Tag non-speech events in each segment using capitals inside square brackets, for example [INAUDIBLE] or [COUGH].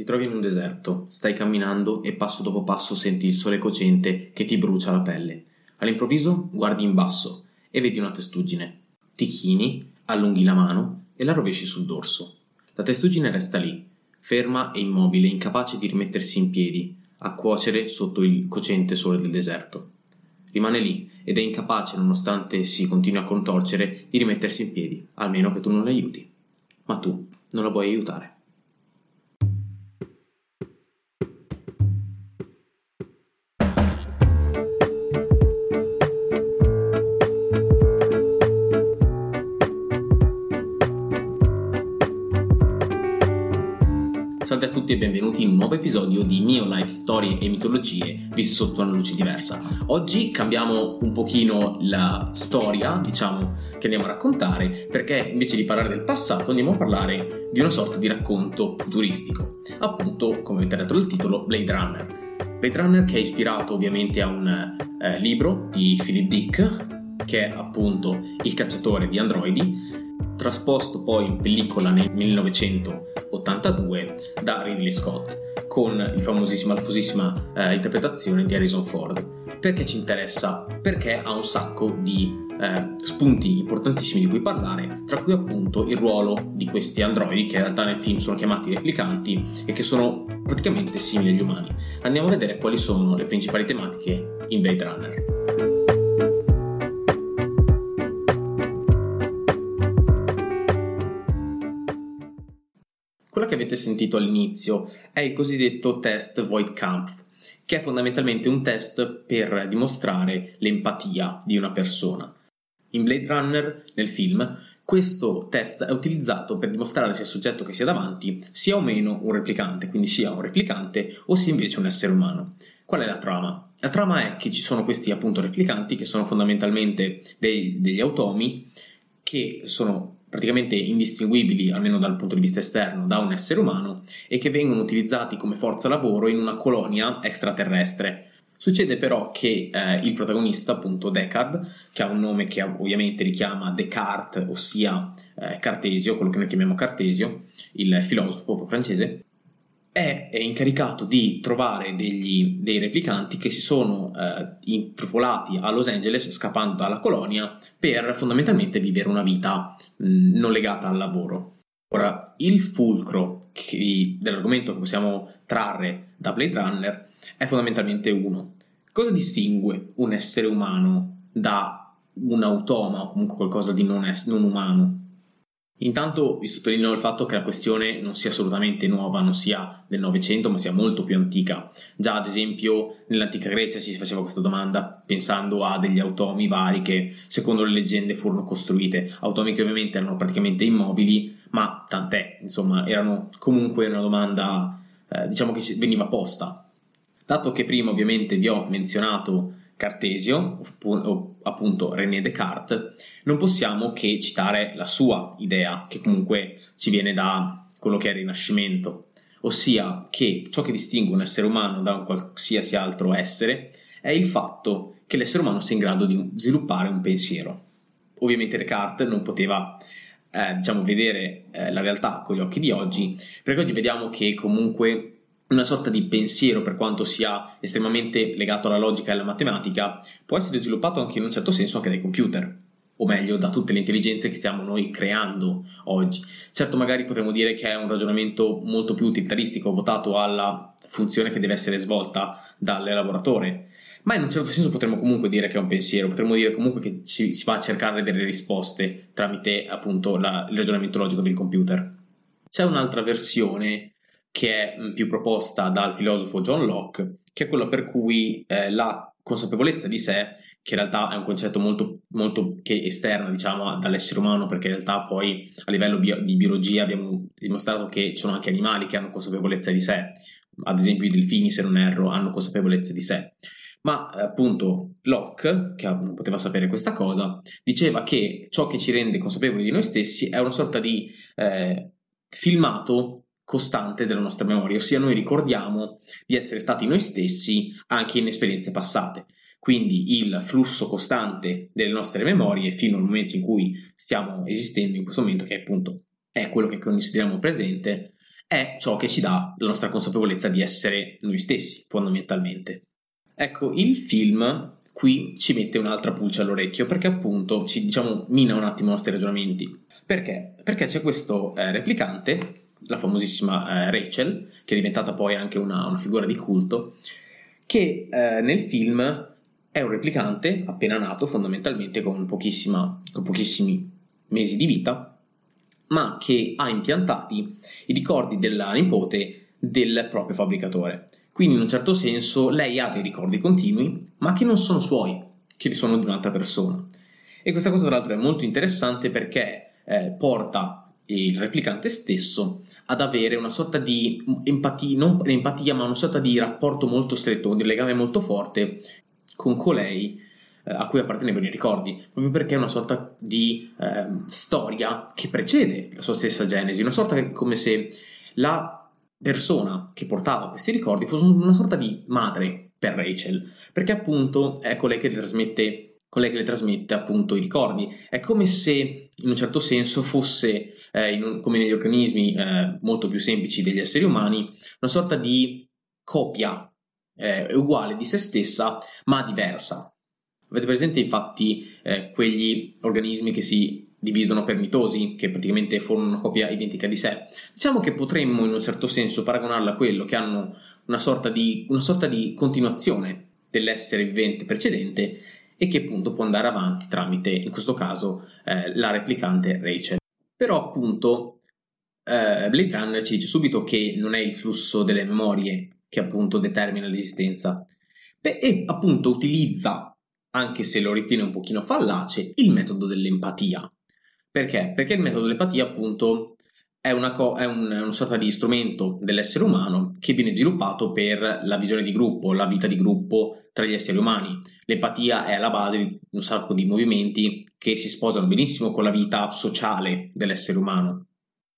Ti trovi in un deserto, stai camminando e passo dopo passo senti il sole cocente che ti brucia la pelle. All'improvviso guardi in basso e vedi una testuggine. Ti chini, allunghi la mano e la rovesci sul dorso. La testuggine resta lì, ferma e immobile, incapace di rimettersi in piedi, a cuocere sotto il cocente sole del deserto. Rimane lì ed è incapace, nonostante si continui a contorcere, di rimettersi in piedi, almeno che tu non l'aiuti. Ma tu non la vuoi aiutare. Salve a tutti e benvenuti in un nuovo episodio di Neo Life Storie e mitologie viste sotto una luce diversa. Oggi cambiamo un pochino la storia, diciamo, che andiamo a raccontare, perché invece di parlare del passato andiamo a parlare di una sorta di racconto futuristico. Appunto, come avete letto dal titolo, Blade Runner. Blade Runner che è ispirato ovviamente a un eh, libro di Philip Dick, che è appunto Il cacciatore di androidi, trasposto poi in pellicola nel 1982 da Ridley Scott con la famosissima, la famosissima eh, interpretazione di Harrison Ford. Perché ci interessa? Perché ha un sacco di eh, spunti importantissimi di cui parlare, tra cui appunto il ruolo di questi androidi che in realtà nel film sono chiamati replicanti e che sono praticamente simili agli umani. Andiamo a vedere quali sono le principali tematiche in Blade Runner. Che avete sentito all'inizio è il cosiddetto test Voigtkampf, che è fondamentalmente un test per dimostrare l'empatia di una persona. In Blade Runner, nel film, questo test è utilizzato per dimostrare se il soggetto che si ha davanti sia o meno un replicante, quindi sia un replicante o sia invece un essere umano. Qual è la trama? La trama è che ci sono questi appunto replicanti che sono fondamentalmente dei, degli automi che sono praticamente indistinguibili, almeno dal punto di vista esterno, da un essere umano e che vengono utilizzati come forza lavoro in una colonia extraterrestre. Succede però che eh, il protagonista, appunto Descartes, che ha un nome che ovviamente richiama Descartes, ossia eh, Cartesio, quello che noi chiamiamo Cartesio, il filosofo francese, è incaricato di trovare degli, dei replicanti che si sono eh, intrufolati a Los Angeles scappando dalla colonia per fondamentalmente vivere una vita mh, non legata al lavoro. Ora, il fulcro che, dell'argomento che possiamo trarre da Blade Runner è fondamentalmente uno. Cosa distingue un essere umano da un automa o comunque qualcosa di non, es- non umano? Intanto vi sottolineo il fatto che la questione non sia assolutamente nuova, non sia del Novecento, ma sia molto più antica. Già, ad esempio, nell'antica Grecia si faceva questa domanda pensando a degli automi vari che, secondo le leggende, furono costruite. Automi che ovviamente erano praticamente immobili, ma tant'è, insomma, erano comunque una domanda, eh, diciamo che veniva posta. Dato che prima ovviamente vi ho menzionato Cartesio, o appunto René Descartes, non possiamo che citare la sua idea, che comunque ci viene da quello che è il Rinascimento, ossia che ciò che distingue un essere umano da un qualsiasi altro essere è il fatto che l'essere umano sia in grado di sviluppare un pensiero. Ovviamente Descartes non poteva eh, diciamo, vedere eh, la realtà con gli occhi di oggi, perché oggi vediamo che comunque una sorta di pensiero, per quanto sia estremamente legato alla logica e alla matematica, può essere sviluppato anche in un certo senso anche dai computer, o meglio da tutte le intelligenze che stiamo noi creando oggi. Certo, magari potremmo dire che è un ragionamento molto più utilitaristico, votato alla funzione che deve essere svolta dall'elaboratore, ma in un certo senso potremmo comunque dire che è un pensiero, potremmo dire comunque che si, si va a cercare delle risposte tramite appunto la, il ragionamento logico del computer. C'è un'altra versione che è mm, più proposta dal filosofo John Locke, che è quella per cui eh, la consapevolezza di sé, che in realtà è un concetto molto, molto che esterno diciamo, dall'essere umano, perché in realtà poi a livello bio- di biologia abbiamo dimostrato che ci sono anche animali che hanno consapevolezza di sé, ad esempio i delfini, se non erro, hanno consapevolezza di sé. Ma appunto Locke, che non poteva sapere questa cosa, diceva che ciò che ci rende consapevoli di noi stessi è una sorta di eh, filmato costante della nostra memoria, ossia noi ricordiamo di essere stati noi stessi anche in esperienze passate. Quindi il flusso costante delle nostre memorie fino al momento in cui stiamo esistendo in questo momento, che appunto è quello che consideriamo presente, è ciò che ci dà la nostra consapevolezza di essere noi stessi, fondamentalmente. Ecco, il film qui ci mette un'altra pulce all'orecchio perché appunto ci diciamo mina un attimo i nostri ragionamenti. Perché? Perché c'è questo eh, replicante, la famosissima eh, Rachel, che è diventata poi anche una, una figura di culto, che eh, nel film è un replicante appena nato fondamentalmente con, con pochissimi mesi di vita, ma che ha impiantati i ricordi della nipote del proprio fabbricatore. Quindi in un certo senso lei ha dei ricordi continui, ma che non sono suoi, che sono di un'altra persona. E questa cosa tra l'altro è molto interessante perché eh, porta il replicante stesso ad avere una sorta di empatia, non empatia, ma una sorta di rapporto molto stretto, di legame molto forte con colei eh, a cui appartenevano i ricordi, proprio perché è una sorta di eh, storia che precede la sua stessa genesi, una sorta come se la persona che portava questi ricordi fosse una sorta di madre per Rachel, perché appunto è colei che le trasmette colei che le trasmette appunto i ricordi. È come se in un certo senso fosse, eh, un, come negli organismi eh, molto più semplici degli esseri umani, una sorta di copia eh, uguale di se stessa ma diversa. Avete presente infatti eh, quegli organismi che si dividono per mitosi, che praticamente formano una copia identica di sé? Diciamo che potremmo in un certo senso paragonarla a quello, che hanno una sorta di, una sorta di continuazione dell'essere vivente precedente e che appunto può andare avanti tramite, in questo caso, eh, la replicante Rachel. Però appunto eh, Blade Runner ci dice subito che non è il flusso delle memorie che appunto determina l'esistenza Beh, e appunto utilizza, anche se lo ritiene un pochino fallace, il metodo dell'empatia. Perché? Perché il metodo dell'empatia appunto è una, co- è un, una sorta di strumento dell'essere umano che viene sviluppato per la visione di gruppo, la vita di gruppo tra gli esseri umani. L'empatia è alla base di un sacco di movimenti che si sposano benissimo con la vita sociale dell'essere umano.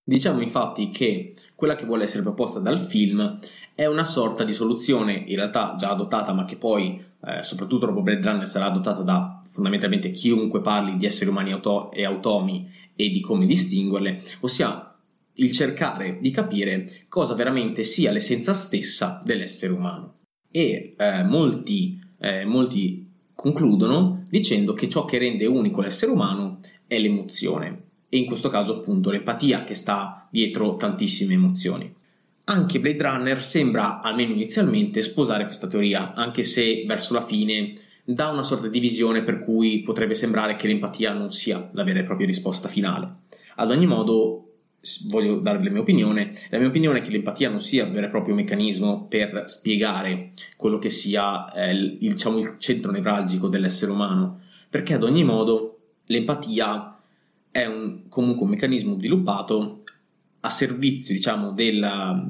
Diciamo infatti che quella che vuole essere proposta dal film è una sorta di soluzione in realtà già adottata ma che poi eh, soprattutto dopo Blade Runner sarà adottata da fondamentalmente chiunque parli di esseri umani auto- e automi e di come distinguerle, ossia il cercare di capire cosa veramente sia l'essenza stessa dell'essere umano. E eh, molti, eh, molti concludono dicendo che ciò che rende unico l'essere umano è l'emozione e in questo caso appunto l'empatia che sta dietro tantissime emozioni. Anche Blade Runner sembra, almeno inizialmente, sposare questa teoria, anche se verso la fine dà una sorta di visione per cui potrebbe sembrare che l'empatia non sia la vera e propria risposta finale. Ad ogni modo, voglio darvi la mia opinione. La mia opinione è che l'empatia non sia un vero e proprio meccanismo per spiegare quello che sia eh, il, diciamo, il centro nevralgico dell'essere umano, perché ad ogni modo l'empatia è un, comunque un meccanismo sviluppato a servizio diciamo, della,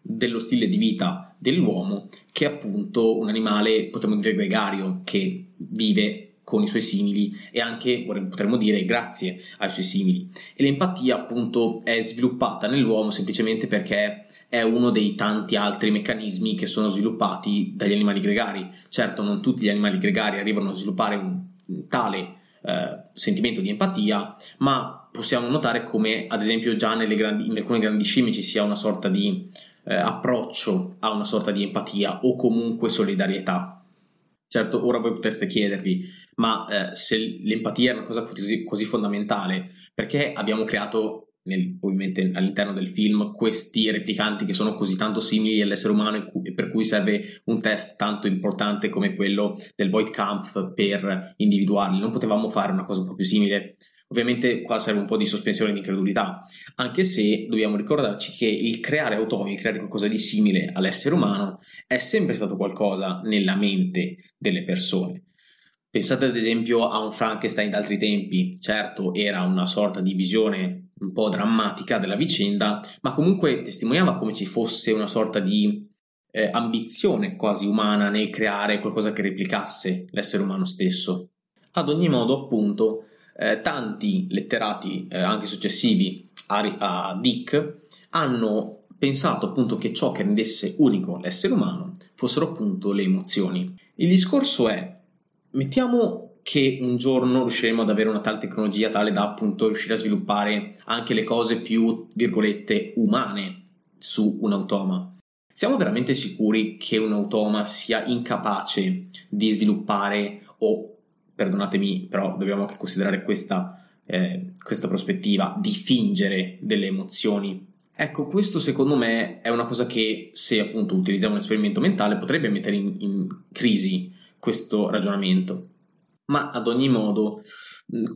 dello stile di vita dell'uomo, che è appunto un animale, potremmo dire, gregario, che vive con i suoi simili e anche, potremmo dire, grazie ai suoi simili. E l'empatia appunto è sviluppata nell'uomo semplicemente perché è uno dei tanti altri meccanismi che sono sviluppati dagli animali gregari. Certo, non tutti gli animali gregari arrivano a sviluppare un, tale eh, sentimento di empatia, ma possiamo notare come ad esempio già grandi, in alcune grandi scimmie ci sia una sorta di eh, approccio a una sorta di empatia o comunque solidarietà. Certo, ora voi potreste chiedervi, ma eh, se l'empatia è una cosa così, così fondamentale, perché abbiamo creato nel, ovviamente all'interno del film questi replicanti che sono così tanto simili all'essere umano e per cui serve un test tanto importante come quello del Void Kampf per individuarli. Non potevamo fare una cosa un po' più simile. Ovviamente qua serve un po' di sospensione di incredulità, anche se dobbiamo ricordarci che il creare automi, il creare qualcosa di simile all'essere umano è sempre stato qualcosa nella mente delle persone. Pensate ad esempio a un Frankenstein d'altri tempi, certo era una sorta di visione un po' drammatica della vicenda, ma comunque testimoniava come ci fosse una sorta di eh, ambizione quasi umana nel creare qualcosa che replicasse l'essere umano stesso. Ad ogni modo, appunto, eh, tanti letterati, eh, anche successivi a, a Dick, hanno pensato appunto che ciò che rendesse unico l'essere umano fossero appunto le emozioni. Il discorso è, mettiamo che un giorno riusciremo ad avere una tale tecnologia tale da appunto riuscire a sviluppare anche le cose più, virgolette, umane su un automa. Siamo veramente sicuri che un automa sia incapace di sviluppare o, perdonatemi, però dobbiamo anche considerare questa, eh, questa prospettiva, di fingere delle emozioni? Ecco, questo secondo me è una cosa che se appunto utilizziamo un esperimento mentale potrebbe mettere in, in crisi questo ragionamento. Ma ad ogni modo,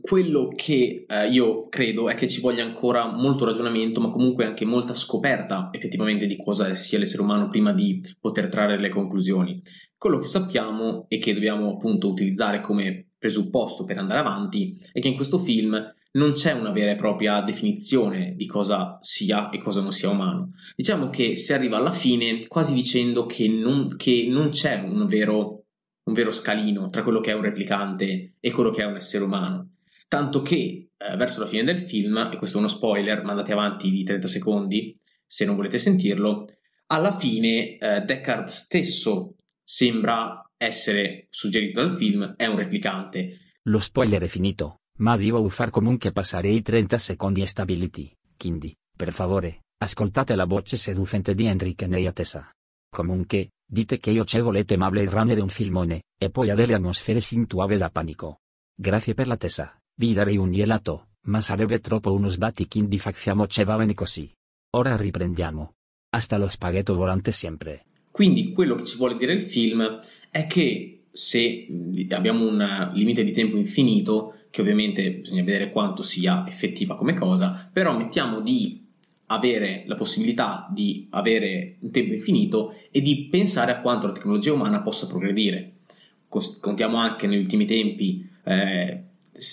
quello che eh, io credo è che ci voglia ancora molto ragionamento, ma comunque anche molta scoperta effettivamente di cosa sia l'essere umano prima di poter trarre le conclusioni. Quello che sappiamo e che dobbiamo appunto utilizzare come presupposto per andare avanti è che in questo film non c'è una vera e propria definizione di cosa sia e cosa non sia umano. Diciamo che si arriva alla fine quasi dicendo che non, che non c'è un vero un vero scalino tra quello che è un replicante e quello che è un essere umano. Tanto che eh, verso la fine del film, e questo è uno spoiler, ma andate avanti di 30 secondi se non volete sentirlo, alla fine eh, Deckard stesso sembra essere suggerito dal film, è un replicante. Lo spoiler è finito, ma devo far comunque passare i 30 secondi stabiliti, quindi, per favore, ascoltate la voce seducente di Enrique Neyatesa. Comunque, dite che io ce volete ma Blade Runner è un filmone, e poi ha delle atmosfere sintuave da panico. Grazie per la tesa, vi darei un gelato, ma sarebbe troppo uno sbatti quindi facciamoci va bene così. Ora riprendiamo. Hasta lo spaghetto volante sempre. Quindi quello che ci vuole dire il film è che se abbiamo un limite di tempo infinito, che ovviamente bisogna vedere quanto sia effettiva come cosa, però mettiamo di avere la possibilità di avere un tempo infinito e di pensare a quanto la tecnologia umana possa progredire. Contiamo anche negli ultimi tempi eh,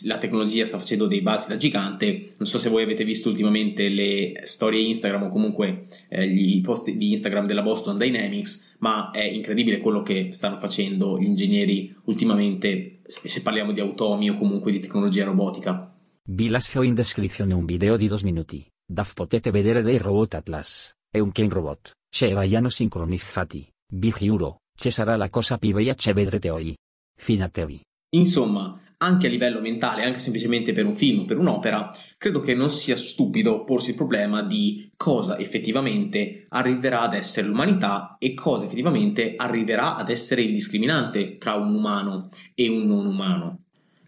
la tecnologia sta facendo dei balzi da gigante. Non so se voi avete visto ultimamente le storie Instagram o comunque eh, i post di Instagram della Boston Dynamics, ma è incredibile quello che stanno facendo gli ingegneri ultimamente, se parliamo di automi o comunque di tecnologia robotica. Vi lascio in descrizione un video di due minuti. DAF potete vedere dei robot Atlas, e un Ken Robot, ce vaiano sincronizzati, vi giuro, ci sarà la cosa più bella ce vedrete oggi. Finatevi. Insomma, anche a livello mentale, anche semplicemente per un film, per un'opera, credo che non sia stupido porsi il problema di cosa effettivamente arriverà ad essere l'umanità e cosa effettivamente arriverà ad essere il discriminante tra un umano e un non umano.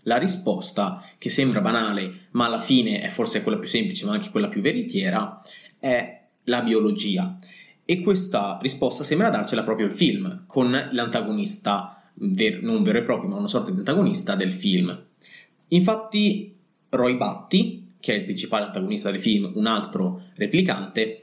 La risposta, che sembra banale, ma alla fine è forse quella più semplice, ma anche quella più veritiera, è la biologia. E questa risposta sembra darcela proprio il film, con l'antagonista, ver- non vero e proprio, ma una sorta di antagonista del film. Infatti, Roy Batty, che è il principale antagonista del film, un altro replicante,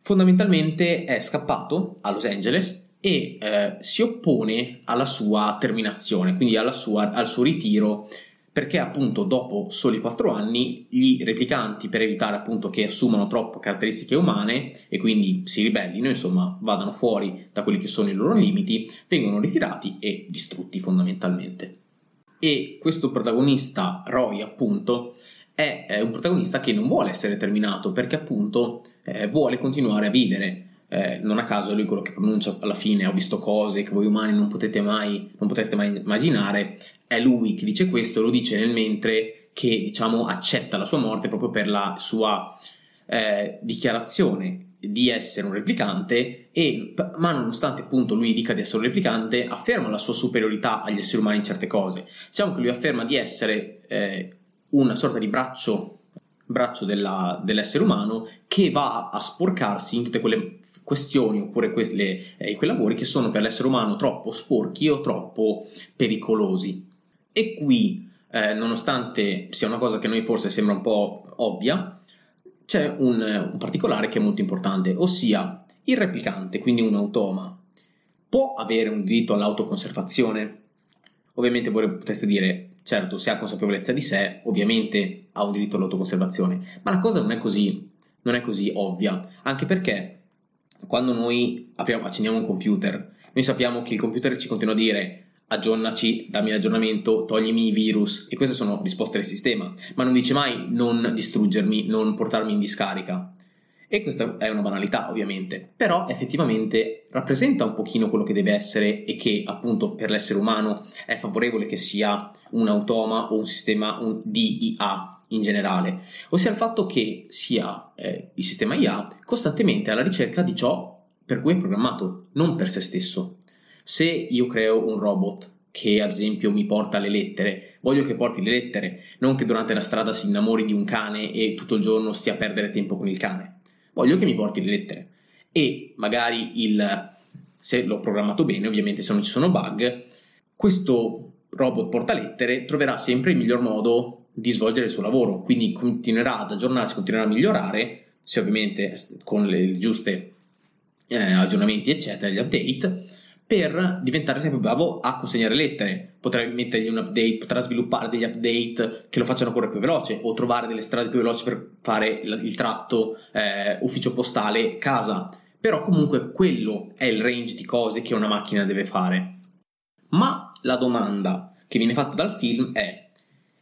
fondamentalmente è scappato a Los Angeles e eh, si oppone alla sua terminazione, quindi sua, al suo ritiro, perché appunto dopo soli quattro anni gli replicanti, per evitare appunto che assumano troppo caratteristiche umane e quindi si ribellino, insomma vadano fuori da quelli che sono i loro limiti, vengono ritirati e distrutti fondamentalmente. E questo protagonista, Roy appunto, è, è un protagonista che non vuole essere terminato perché appunto eh, vuole continuare a vivere eh, non a caso lui quello che pronuncia alla fine ho visto cose che voi umani non potete mai, non potreste mai immaginare, è lui che dice questo, lo dice nel mentre che diciamo accetta la sua morte proprio per la sua eh, dichiarazione di essere un replicante e ma nonostante appunto lui dica di essere un replicante afferma la sua superiorità agli esseri umani in certe cose. Diciamo che lui afferma di essere eh, una sorta di braccio braccio della, dell'essere umano che va a sporcarsi in tutte quelle questioni oppure quelle, eh, quei lavori che sono per l'essere umano troppo sporchi o troppo pericolosi. E qui, eh, nonostante sia una cosa che a noi forse sembra un po' ovvia, c'è un, un particolare che è molto importante, ossia il replicante, quindi un automa, può avere un diritto all'autoconservazione? Ovviamente voi potreste dire, certo, se ha consapevolezza di sé, ovviamente ha un diritto all'autoconservazione, ma la cosa non è così, non è così ovvia, anche perché quando noi apriamo, accendiamo un computer, noi sappiamo che il computer ci continua a dire aggiornaci, dammi l'aggiornamento, toglimi i virus e queste sono risposte del sistema, ma non dice mai non distruggermi, non portarmi in discarica. E questa è una banalità, ovviamente, però effettivamente rappresenta un pochino quello che deve essere e che appunto per l'essere umano è favorevole che sia un automa o un sistema un DIA, in generale, ossia il fatto che sia eh, il sistema IA costantemente alla ricerca di ciò per cui è programmato, non per se stesso. Se io creo un robot che ad esempio mi porta le lettere, voglio che porti le lettere, non che durante la strada si innamori di un cane e tutto il giorno stia a perdere tempo con il cane. Voglio che mi porti le lettere. E magari il, se l'ho programmato bene, ovviamente se non ci sono bug, questo robot portalettere troverà sempre il miglior modo di svolgere il suo lavoro, quindi continuerà ad aggiornarsi, continuerà a migliorare, se ovviamente con le giuste eh, aggiornamenti, eccetera, gli update, per diventare sempre bravo a consegnare lettere. Potrà mettergli un update, potrà sviluppare degli update che lo facciano correre più veloce o trovare delle strade più veloci per fare il, il tratto eh, ufficio postale casa. Però comunque quello è il range di cose che una macchina deve fare. Ma la domanda che viene fatta dal film è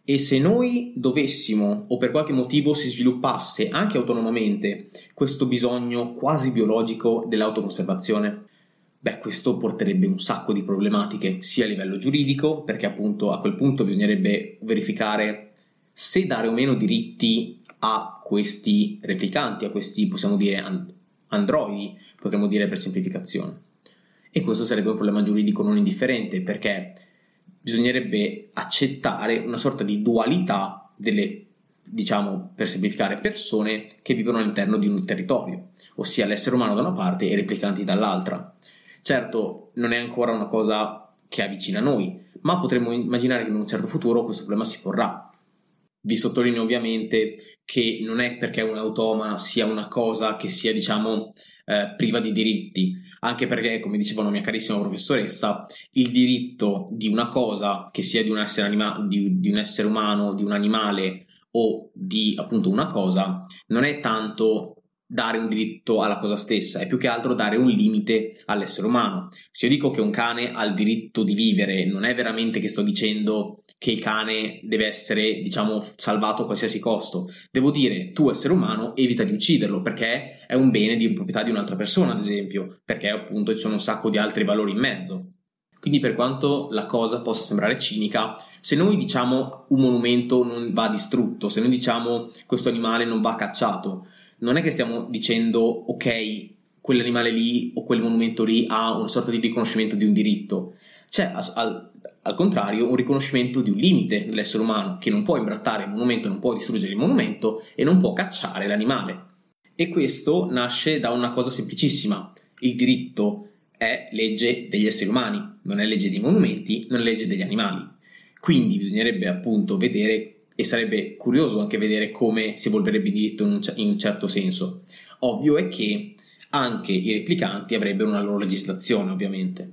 e se noi dovessimo, o per qualche motivo si sviluppasse anche autonomamente, questo bisogno quasi biologico dell'autoconservazione? Beh, questo porterebbe un sacco di problematiche, sia a livello giuridico, perché appunto a quel punto bisognerebbe verificare se dare o meno diritti a questi replicanti, a questi, possiamo dire, androidi, potremmo dire per semplificazione. E questo sarebbe un problema giuridico non indifferente, perché bisognerebbe accettare una sorta di dualità delle, diciamo per semplificare, persone che vivono all'interno di un territorio, ossia l'essere umano da una parte e i replicanti dall'altra. Certo, non è ancora una cosa che avvicina noi, ma potremmo immaginare che in un certo futuro questo problema si porrà. Vi sottolineo ovviamente che non è perché un automa sia una cosa che sia, diciamo, eh, priva di diritti, anche perché, come diceva una mia carissima professoressa, il diritto di una cosa, che sia di un essere, anima- di, di un essere umano, di un animale o di appunto una cosa, non è tanto dare un diritto alla cosa stessa, è più che altro dare un limite all'essere umano. Se io dico che un cane ha il diritto di vivere, non è veramente che sto dicendo che il cane deve essere, diciamo, salvato a qualsiasi costo. Devo dire, tu essere umano, evita di ucciderlo, perché è un bene di proprietà di un'altra persona, ad esempio, perché appunto ci sono un sacco di altri valori in mezzo. Quindi per quanto la cosa possa sembrare cinica, se noi diciamo un monumento non va distrutto, se noi diciamo questo animale non va cacciato, non è che stiamo dicendo ok, quell'animale lì o quel monumento lì ha una sorta di riconoscimento di un diritto. C'è al, al contrario un riconoscimento di un limite dell'essere umano che non può imbrattare il monumento, non può distruggere il monumento e non può cacciare l'animale. E questo nasce da una cosa semplicissima. Il diritto è legge degli esseri umani, non è legge dei monumenti, non è legge degli animali. Quindi bisognerebbe appunto vedere e sarebbe curioso anche vedere come si evolverebbe il diritto in un, in un certo senso. Ovvio è che anche i replicanti avrebbero una loro legislazione, ovviamente.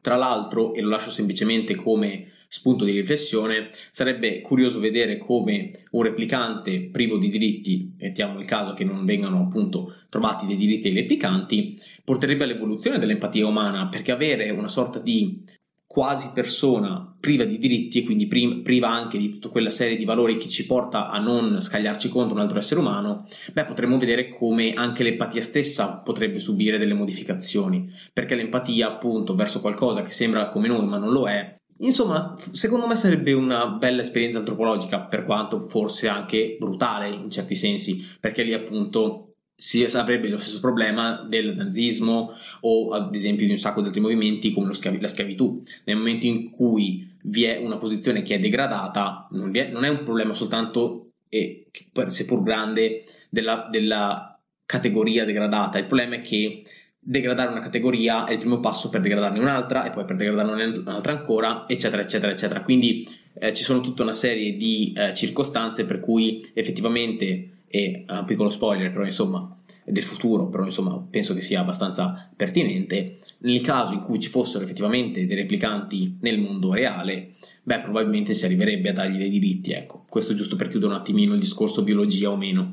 Tra l'altro, e lo lascio semplicemente come spunto di riflessione, sarebbe curioso vedere come un replicante privo di diritti, mettiamo il caso che non vengano appunto trovati dei diritti ai replicanti, porterebbe all'evoluzione dell'empatia umana, perché avere una sorta di quasi persona priva di diritti e quindi priva anche di tutta quella serie di valori che ci porta a non scagliarci contro un altro essere umano, beh, potremmo vedere come anche l'empatia stessa potrebbe subire delle modificazioni, perché l'empatia, appunto, verso qualcosa che sembra come noi ma non lo è, Insomma, secondo me sarebbe una bella esperienza antropologica, per quanto forse anche brutale in certi sensi, perché lì appunto si avrebbe lo stesso problema del nazismo o ad esempio di un sacco di altri movimenti come schiav- la schiavitù. Nel momento in cui vi è una posizione che è degradata, non, è, non è un problema soltanto, e, seppur grande, della, della categoria degradata, il problema è che degradare una categoria è il primo passo per degradarne un'altra e poi per degradarne un'altra ancora, eccetera, eccetera, eccetera. Quindi eh, ci sono tutta una serie di eh, circostanze per cui effettivamente e un piccolo spoiler però insomma del futuro però insomma penso che sia abbastanza pertinente. Nel caso in cui ci fossero effettivamente dei replicanti nel mondo reale beh probabilmente si arriverebbe a dargli dei diritti ecco. Questo giusto per chiudere un attimino il discorso biologia o meno.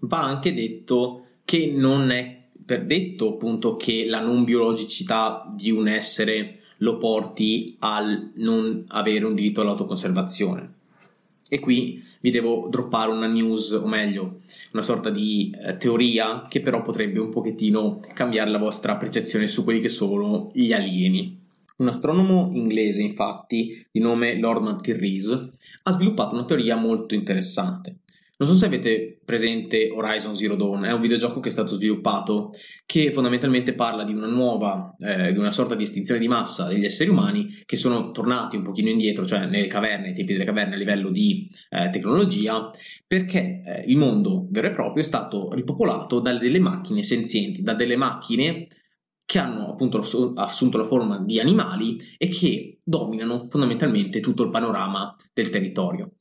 Va anche detto che non è per detto appunto che la non biologicità di un essere lo porti al non avere un diritto all'autoconservazione. E qui vi devo droppare una news, o meglio, una sorta di eh, teoria che però potrebbe un pochettino cambiare la vostra percezione su quelli che sono gli alieni. Un astronomo inglese, infatti, di nome Lord Martin Rees, ha sviluppato una teoria molto interessante. Non so se avete presente Horizon Zero Dawn, è un videogioco che è stato sviluppato che fondamentalmente parla di una nuova, eh, di una sorta di estinzione di massa degli esseri umani che sono tornati un pochino indietro, cioè nelle caverne, ai tempi delle caverne a livello di eh, tecnologia, perché eh, il mondo vero e proprio è stato ripopolato da delle macchine senzienti, da delle macchine che hanno appunto assunto la forma di animali e che dominano fondamentalmente tutto il panorama del territorio.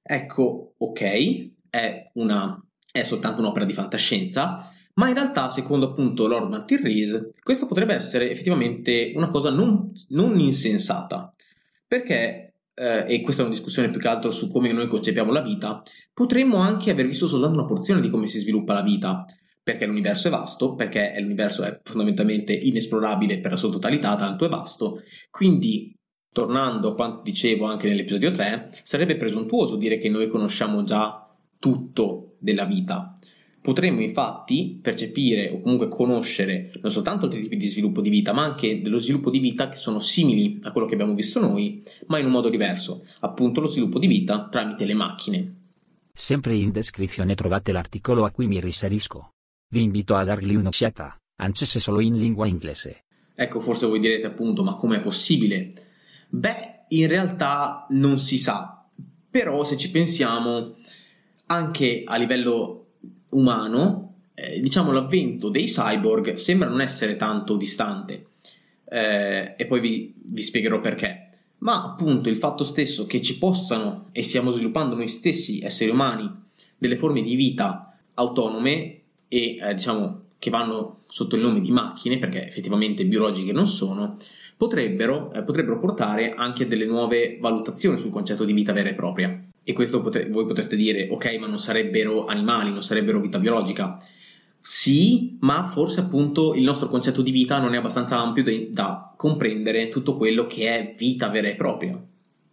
Ecco, ok, è, una, è soltanto un'opera di fantascienza, ma in realtà, secondo appunto Lord Martin Rees, questa potrebbe essere effettivamente una cosa non, non insensata, perché, eh, e questa è una discussione più che altro su come noi concepiamo la vita, potremmo anche aver visto soltanto una porzione di come si sviluppa la vita, perché l'universo è vasto, perché l'universo è fondamentalmente inesplorabile per la sua totalità, tanto è vasto, quindi tornando a quanto dicevo anche nell'episodio 3, sarebbe presuntuoso dire che noi conosciamo già tutto della vita. Potremmo infatti percepire o comunque conoscere non soltanto altri tipi di sviluppo di vita, ma anche dello sviluppo di vita che sono simili a quello che abbiamo visto noi, ma in un modo diverso, appunto lo sviluppo di vita tramite le macchine. Sempre in descrizione trovate l'articolo a cui mi riferisco. Vi invito a dargli un'occhiata, anche se solo in lingua inglese. Ecco, forse voi direte appunto, ma com'è possibile? Beh, in realtà non si sa, però se ci pensiamo, anche a livello umano, eh, diciamo l'avvento dei cyborg sembra non essere tanto distante. Eh, e poi vi, vi spiegherò perché. Ma appunto il fatto stesso che ci possano e stiamo sviluppando noi stessi, esseri umani, delle forme di vita autonome e eh, diciamo che vanno sotto il nome di macchine, perché effettivamente biologiche non sono, potrebbero, eh, potrebbero portare anche a delle nuove valutazioni sul concetto di vita vera e propria. E questo potre, voi potreste dire, ok, ma non sarebbero animali, non sarebbero vita biologica. Sì, ma forse appunto il nostro concetto di vita non è abbastanza ampio da, da comprendere tutto quello che è vita vera e propria.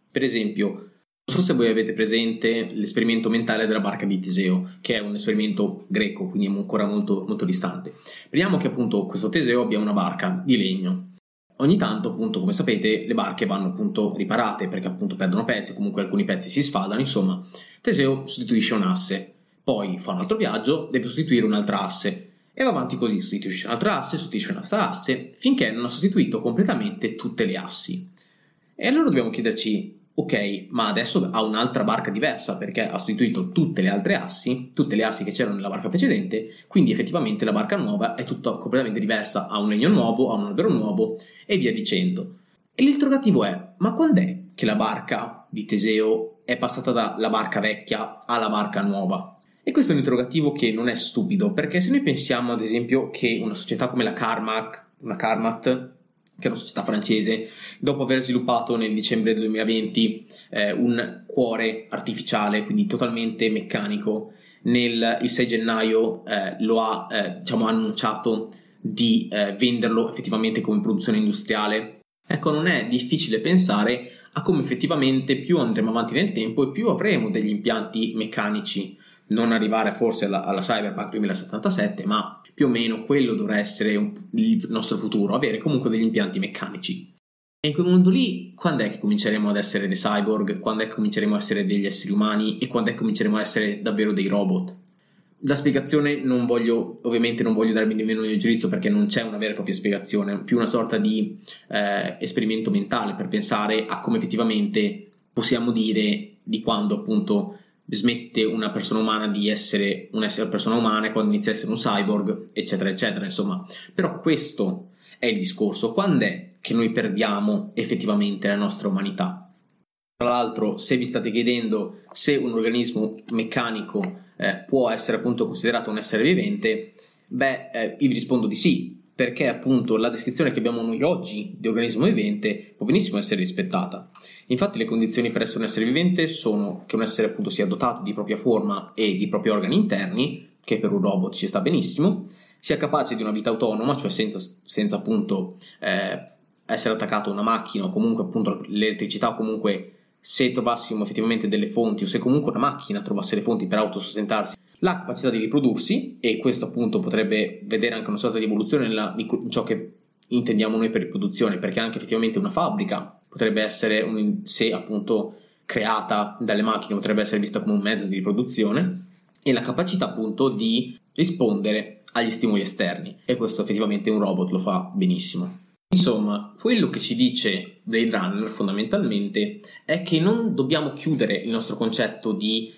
Per esempio, non so se voi avete presente l'esperimento mentale della barca di Teseo, che è un esperimento greco, quindi è ancora molto, molto distante. Vediamo che appunto questo Teseo abbia una barca di legno Ogni tanto, appunto, come sapete, le barche vanno appunto riparate perché appunto perdono pezzi, comunque alcuni pezzi si sfaldano, insomma, Teseo sostituisce un asse, poi fa un altro viaggio, deve sostituire un'altra asse e va avanti così, sostituisce un'altra asse, sostituisce un'altra asse, finché non ha sostituito completamente tutte le assi. E allora dobbiamo chiederci ok, ma adesso ha un'altra barca diversa perché ha sostituito tutte le altre assi, tutte le assi che c'erano nella barca precedente, quindi effettivamente la barca nuova è tutta completamente diversa, ha un legno nuovo, ha un albero nuovo e via dicendo. E l'interrogativo è, ma quando è che la barca di Teseo è passata dalla barca vecchia alla barca nuova? E questo è un interrogativo che non è stupido, perché se noi pensiamo ad esempio che una società come la Carmack, una Carmat, che è una società francese, dopo aver sviluppato nel dicembre del 2020 eh, un cuore artificiale, quindi totalmente meccanico, nel, il 6 gennaio eh, lo ha eh, diciamo, annunciato di eh, venderlo effettivamente come produzione industriale. Ecco, non è difficile pensare a come effettivamente più andremo avanti nel tempo e più avremo degli impianti meccanici non arrivare forse alla, alla Cyberpunk 2077, ma più o meno quello dovrà essere il nostro futuro, avere comunque degli impianti meccanici. E in quel mondo lì, quando è che cominceremo ad essere dei cyborg? Quando è che cominceremo ad essere degli esseri umani? E quando è che cominceremo ad essere davvero dei robot? La spiegazione non voglio, ovviamente non voglio darmi nemmeno il giudizio perché non c'è una vera e propria spiegazione, più una sorta di eh, esperimento mentale per pensare a come effettivamente possiamo dire di quando appunto smette una persona umana di essere un'essere persona umana quando inizia a essere un cyborg, eccetera, eccetera. Insomma, però questo è il discorso. Quando è che noi perdiamo effettivamente la nostra umanità? Tra l'altro, se vi state chiedendo se un organismo meccanico eh, può essere appunto considerato un essere vivente, beh, eh, io vi rispondo di sì, perché appunto la descrizione che abbiamo noi oggi di organismo vivente può benissimo essere rispettata. Infatti le condizioni per essere un essere vivente sono che un essere appunto sia dotato di propria forma e di propri organi interni, che per un robot ci sta benissimo, sia capace di una vita autonoma, cioè senza, senza appunto eh, essere attaccato a una macchina o comunque appunto l'elettricità o comunque se trovassimo effettivamente delle fonti o se comunque una macchina trovasse le fonti per autosostentarsi la capacità di riprodursi e questo appunto potrebbe vedere anche una sorta di evoluzione nella, di ciò che intendiamo noi per riproduzione perché anche effettivamente una fabbrica potrebbe essere un, se appunto creata dalle macchine potrebbe essere vista come un mezzo di riproduzione e la capacità appunto di rispondere agli stimoli esterni e questo effettivamente un robot lo fa benissimo. Insomma, quello che ci dice Blade Runner fondamentalmente è che non dobbiamo chiudere il nostro concetto di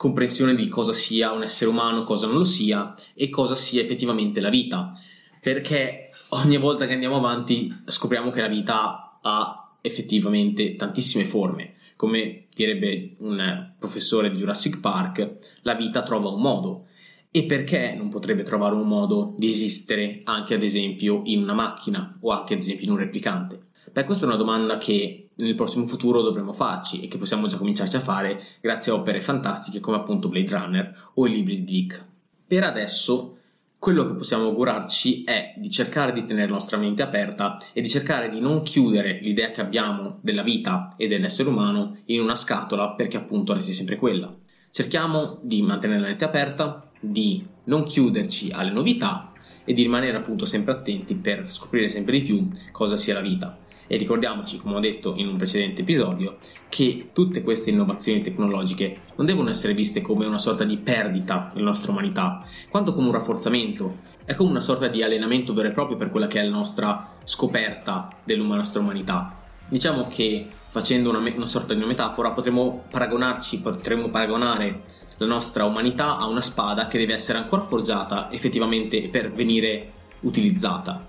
comprensione di cosa sia un essere umano, cosa non lo sia e cosa sia effettivamente la vita, perché ogni volta che andiamo avanti scopriamo che la vita ha effettivamente tantissime forme. Come direbbe un professore di Jurassic Park, la vita trova un modo e perché non potrebbe trovare un modo di esistere anche ad esempio in una macchina o anche ad esempio in un replicante? Beh, questa è una domanda che nel prossimo futuro dovremo farci e che possiamo già cominciarci a fare grazie a opere fantastiche come appunto Blade Runner o i libri di Dick. Per adesso quello che possiamo augurarci è di cercare di tenere la nostra mente aperta e di cercare di non chiudere l'idea che abbiamo della vita e dell'essere umano in una scatola perché appunto resti sempre quella. Cerchiamo di mantenere la mente aperta, di non chiuderci alle novità e di rimanere appunto sempre attenti per scoprire sempre di più cosa sia la vita. E ricordiamoci, come ho detto in un precedente episodio, che tutte queste innovazioni tecnologiche non devono essere viste come una sorta di perdita della nostra umanità, quanto come un rafforzamento, è come una sorta di allenamento vero e proprio per quella che è la nostra scoperta della nostra umanità. Diciamo che facendo una, una sorta di metafora potremmo paragonarci, potremmo paragonare la nostra umanità a una spada che deve essere ancora forgiata effettivamente per venire utilizzata.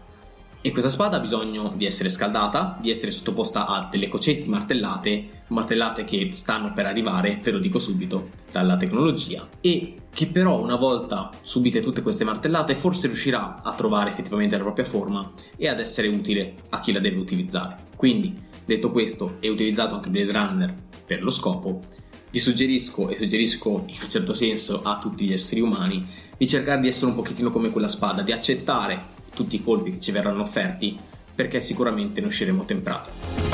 E questa spada ha bisogno di essere scaldata, di essere sottoposta a delle cocetti martellate, martellate che stanno per arrivare, ve lo dico subito, dalla tecnologia, e che però una volta subite tutte queste martellate forse riuscirà a trovare effettivamente la propria forma e ad essere utile a chi la deve utilizzare. Quindi, detto questo, e utilizzato anche Blade Runner per lo scopo, vi suggerisco e suggerisco in un certo senso a tutti gli esseri umani di cercare di essere un pochettino come quella spada, di accettare tutti i colpi che ci verranno offerti perché sicuramente ne usciremo temprati.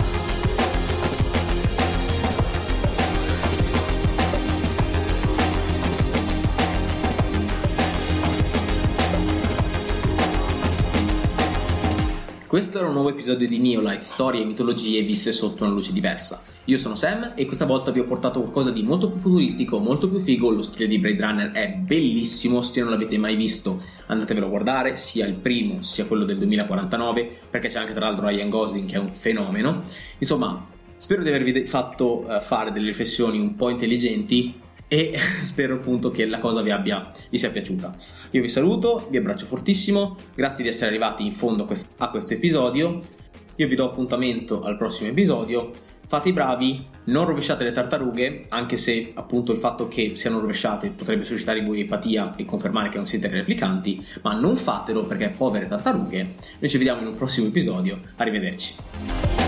Questo era un nuovo episodio di Neolight, storie e mitologie viste sotto una luce diversa. Io sono Sam e questa volta vi ho portato qualcosa di molto più futuristico, molto più figo, lo stile di Blade Runner è bellissimo, se non l'avete mai visto andatevelo a guardare, sia il primo sia quello del 2049, perché c'è anche tra l'altro Ryan Gosling che è un fenomeno. Insomma, spero di avervi fatto uh, fare delle riflessioni un po' intelligenti e [LAUGHS] spero appunto che la cosa vi, abbia, vi sia piaciuta. Io vi saluto, vi abbraccio fortissimo, grazie di essere arrivati in fondo a questo episodio. Io vi do appuntamento al prossimo episodio. Fate i bravi, non rovesciate le tartarughe, anche se appunto il fatto che siano rovesciate potrebbe suscitare in voi empatia e confermare che non siete replicanti, ma non fatelo perché povere tartarughe. Noi ci vediamo in un prossimo episodio. Arrivederci.